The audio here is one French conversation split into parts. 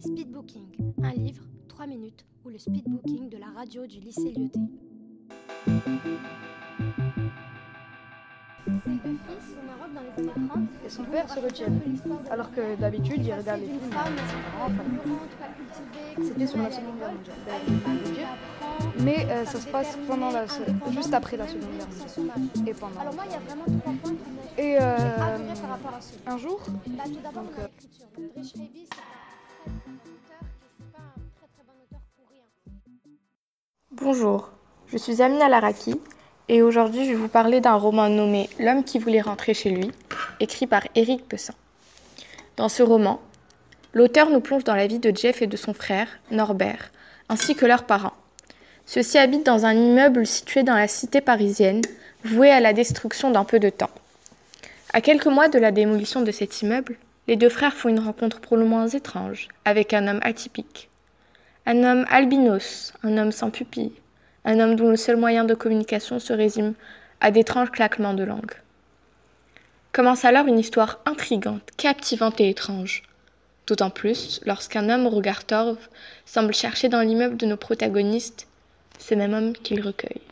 Speedbooking, un livre, 3 minutes, ou le speedbooking de la radio du lycée Lyoté. Et son père se retient. Alors que d'habitude, il regarde les films. C'était sur la Seconde Guerre mondiale. Mais euh, ça se passe pendant la, juste après la Seconde Guerre mondiale. Et pendant. Alors moi, il y a vraiment trois points qui m'ont Et euh, un jour, Bah, Donc, euh, Bonjour, je suis Amina Laraki et aujourd'hui je vais vous parler d'un roman nommé L'homme qui voulait rentrer chez lui, écrit par Éric Pessin. Dans ce roman, l'auteur nous plonge dans la vie de Jeff et de son frère, Norbert, ainsi que leurs parents. Ceux-ci habitent dans un immeuble situé dans la cité parisienne, voué à la destruction dans peu de temps. À quelques mois de la démolition de cet immeuble, les deux frères font une rencontre pour le moins étrange avec un homme atypique. Un homme albinos, un homme sans pupille, un homme dont le seul moyen de communication se résume à d'étranges claquements de langue. Commence alors une histoire intrigante, captivante et étrange. D'autant plus lorsqu'un homme au regard torve semble chercher dans l'immeuble de nos protagonistes ce même homme qu'il recueille.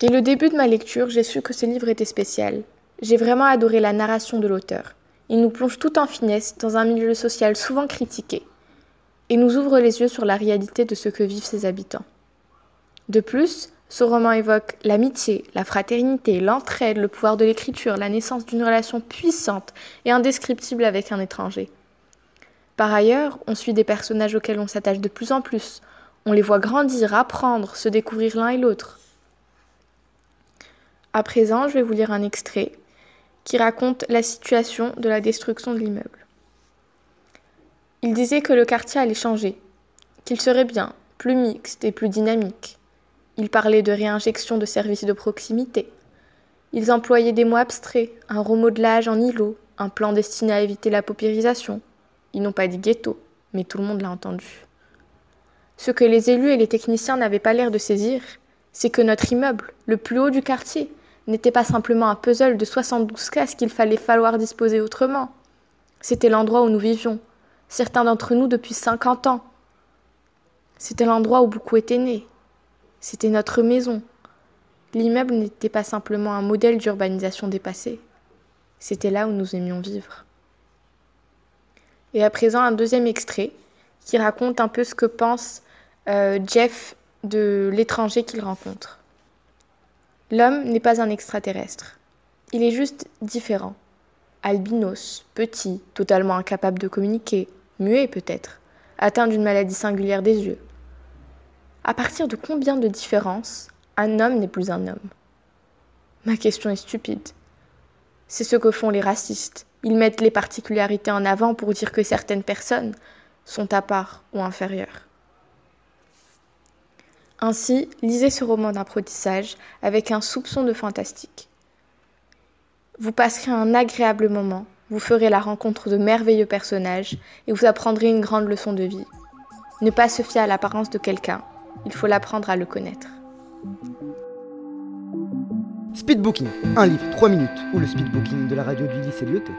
Dès le début de ma lecture, j'ai su que ce livre était spécial. J'ai vraiment adoré la narration de l'auteur. Il nous plonge tout en finesse dans un milieu social souvent critiqué et nous ouvre les yeux sur la réalité de ce que vivent ses habitants. De plus, ce roman évoque l'amitié, la fraternité, l'entraide, le pouvoir de l'écriture, la naissance d'une relation puissante et indescriptible avec un étranger. Par ailleurs, on suit des personnages auxquels on s'attache de plus en plus. On les voit grandir, apprendre, se découvrir l'un et l'autre. À présent, je vais vous lire un extrait qui raconte la situation de la destruction de l'immeuble. Il disait que le quartier allait changer, qu'il serait bien, plus mixte et plus dynamique. Il parlait de réinjection de services de proximité. Ils employaient des mots abstraits, un remodelage en îlot, un plan destiné à éviter la paupérisation. Ils n'ont pas dit ghetto, mais tout le monde l'a entendu. Ce que les élus et les techniciens n'avaient pas l'air de saisir, c'est que notre immeuble, le plus haut du quartier, n'était pas simplement un puzzle de 72 cases qu'il fallait falloir disposer autrement. C'était l'endroit où nous vivions, certains d'entre nous depuis 50 ans. C'était l'endroit où beaucoup étaient nés. C'était notre maison. L'immeuble n'était pas simplement un modèle d'urbanisation dépassé. C'était là où nous aimions vivre. Et à présent, un deuxième extrait qui raconte un peu ce que pense euh, Jeff de l'étranger qu'il rencontre. L'homme n'est pas un extraterrestre. Il est juste différent. Albinos, petit, totalement incapable de communiquer, muet peut-être, atteint d'une maladie singulière des yeux. À partir de combien de différences un homme n'est plus un homme? Ma question est stupide. C'est ce que font les racistes. Ils mettent les particularités en avant pour dire que certaines personnes sont à part ou inférieures. Ainsi, lisez ce roman d'apprentissage avec un soupçon de fantastique. Vous passerez un agréable moment, vous ferez la rencontre de merveilleux personnages et vous apprendrez une grande leçon de vie. Ne pas se fier à l'apparence de quelqu'un, il faut l'apprendre à le connaître. Speedbooking, un livre, 3 minutes, ou le speedbooking de la radio du lycée Lyoté.